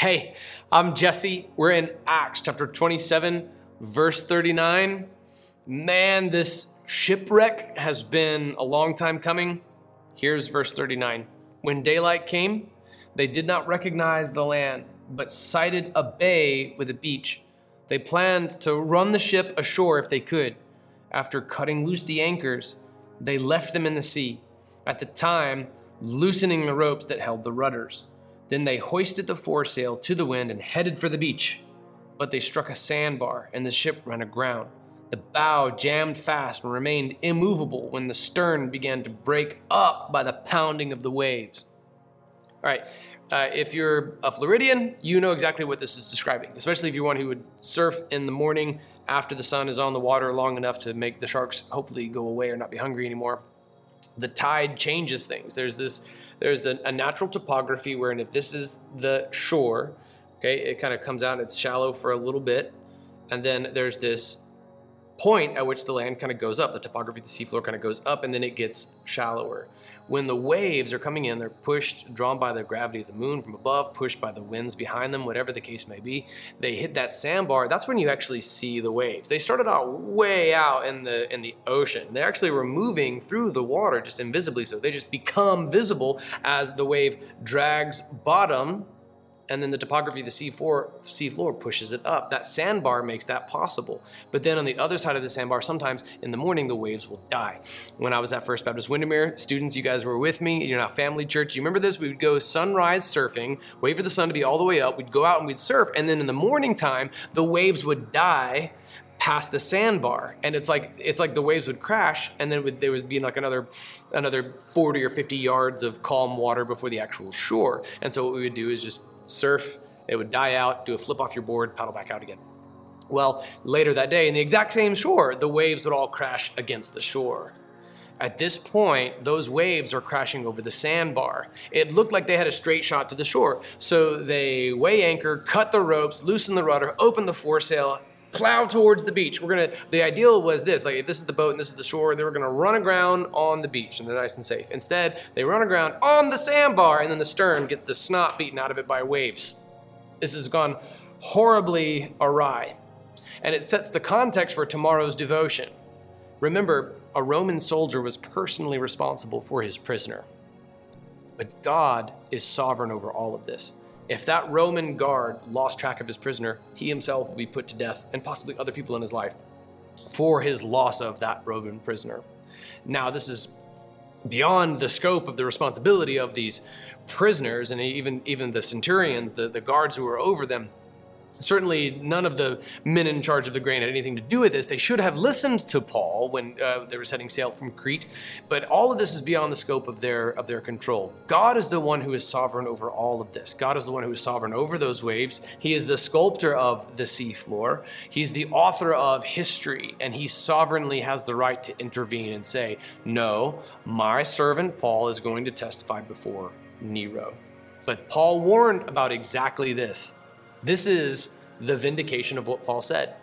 Hey, I'm Jesse. We're in Acts chapter 27, verse 39. Man, this shipwreck has been a long time coming. Here's verse 39. When daylight came, they did not recognize the land, but sighted a bay with a beach. They planned to run the ship ashore if they could. After cutting loose the anchors, they left them in the sea, at the time loosening the ropes that held the rudders. Then they hoisted the foresail to the wind and headed for the beach. But they struck a sandbar, and the ship ran aground. The bow jammed fast and remained immovable when the stern began to break up by the pounding of the waves. All right, uh, if you're a Floridian, you know exactly what this is describing, especially if you're one who would surf in the morning after the sun is on the water long enough to make the sharks hopefully go away or not be hungry anymore. The tide changes things. There's this there's a, a natural topography wherein if this is the shore, okay, it kind of comes out and it's shallow for a little bit, and then there's this point at which the land kind of goes up. The topography of the seafloor kind of goes up, and then it gets shallower. When the waves are coming in, they're pushed, drawn by the gravity of the moon from above, pushed by the winds behind them, whatever the case may be. They hit that sandbar. That's when you actually see the waves. They started out way out in the in the ocean. They actually were moving through the water just invisibly, so they just become visible as the wave drags bottom and then the topography of the seafloor, seafloor pushes it up. That sandbar makes that possible. But then on the other side of the sandbar, sometimes in the morning, the waves will die. When I was at First Baptist Windermere, students, you guys were with me. You're not family church. You remember this? We would go sunrise surfing, wait for the sun to be all the way up. We'd go out and we'd surf. And then in the morning time, the waves would die past the sandbar and it's like it's like the waves would crash and then would, there would be like another another 40 or 50 yards of calm water before the actual shore and so what we would do is just surf, it would die out, do a flip off your board, paddle back out again. Well, later that day, in the exact same shore, the waves would all crash against the shore. At this point, those waves are crashing over the sandbar. It looked like they had a straight shot to the shore. So they weigh anchor, cut the ropes, loosen the rudder, open the foresail, plow towards the beach. We're gonna. The ideal was this: like if this is the boat and this is the shore, they were gonna run aground on the beach and they're nice and safe. Instead, they run aground on the sandbar, and then the stern gets the snot beaten out of it by waves. This has gone horribly awry, and it sets the context for tomorrow's devotion. Remember, a Roman soldier was personally responsible for his prisoner. But God is sovereign over all of this. If that Roman guard lost track of his prisoner, he himself will be put to death, and possibly other people in his life, for his loss of that Roman prisoner. Now, this is beyond the scope of the responsibility of these prisoners and even, even the centurions, the, the guards who were over them. Certainly, none of the men in charge of the grain had anything to do with this. They should have listened to Paul when uh, they were setting sail from Crete, but all of this is beyond the scope of their of their control. God is the one who is sovereign over all of this. God is the one who is sovereign over those waves. He is the sculptor of the seafloor. He's the author of history, and he sovereignly has the right to intervene and say, "No, my servant Paul is going to testify before Nero." But Paul warned about exactly this. This is the vindication of what Paul said.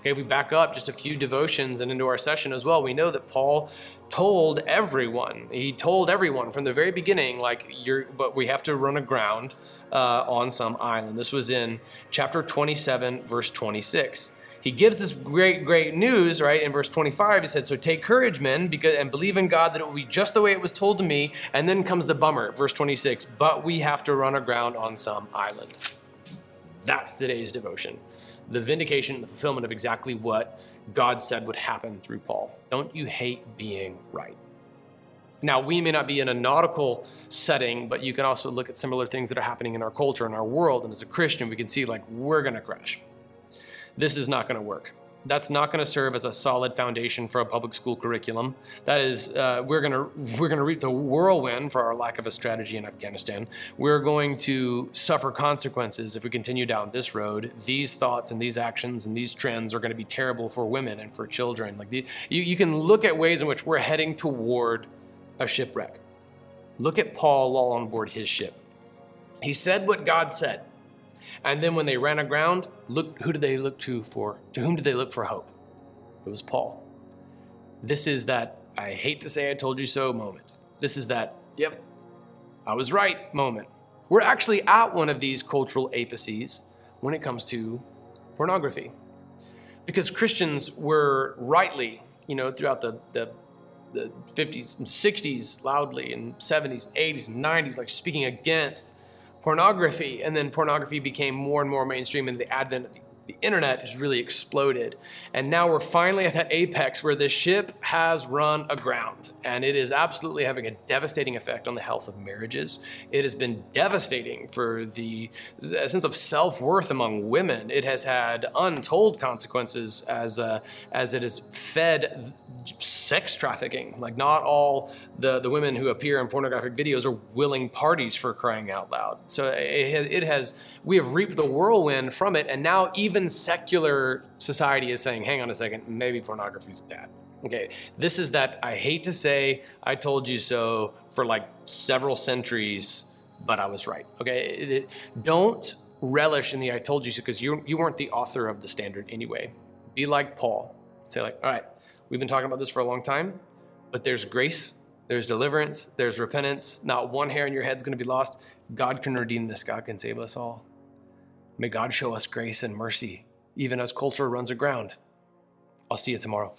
Okay, if we back up just a few devotions and into our session as well, we know that Paul told everyone. He told everyone from the very beginning, like you're, but we have to run aground uh, on some island. This was in chapter 27, verse 26. He gives this great, great news, right? In verse 25, he said, So take courage, men, because and believe in God that it will be just the way it was told to me. And then comes the bummer, verse 26, but we have to run aground on some island. That's today's devotion. The vindication and the fulfillment of exactly what God said would happen through Paul. Don't you hate being right? Now, we may not be in a nautical setting, but you can also look at similar things that are happening in our culture, in our world. And as a Christian, we can see, like, we're going to crash. This is not going to work that's not going to serve as a solid foundation for a public school curriculum. That is, uh, we're going to we're going to reap the whirlwind for our lack of a strategy in Afghanistan. We're going to suffer consequences if we continue down this road. These thoughts and these actions and these trends are going to be terrible for women and for children. Like the, you, you can look at ways in which we're heading toward a shipwreck. Look at Paul while on board his ship. He said what God said. And then when they ran aground, look who did they look to for? To whom did they look for hope? It was Paul. This is that I hate to say I told you so moment. This is that, yep, I was right moment. We're actually at one of these cultural apices when it comes to pornography. Because Christians were rightly, you know, throughout the, the, the 50s and 60s, loudly, and 70s, 80s, and 90s, like speaking against pornography. And then pornography became more and more mainstream in the advent of the internet has really exploded. And now we're finally at that apex where the ship has run aground and it is absolutely having a devastating effect on the health of marriages. It has been devastating for the sense of self worth among women. It has had untold consequences as, uh, as it has fed sex trafficking. Like, not all the, the women who appear in pornographic videos are willing parties for crying out loud. So it, it has, we have reaped the whirlwind from it. And now, even secular society is saying, hang on a second, maybe pornography is bad. Okay, this is that I hate to say I told you so for like several centuries, but I was right. Okay, it, it, don't relish in the I told you so because you, you weren't the author of the standard anyway. Be like Paul. Say, like, all right, We've been talking about this for a long time, but there's grace, there's deliverance, there's repentance. Not one hair in your head is going to be lost. God can redeem this, God can save us all. May God show us grace and mercy, even as culture runs aground. I'll see you tomorrow.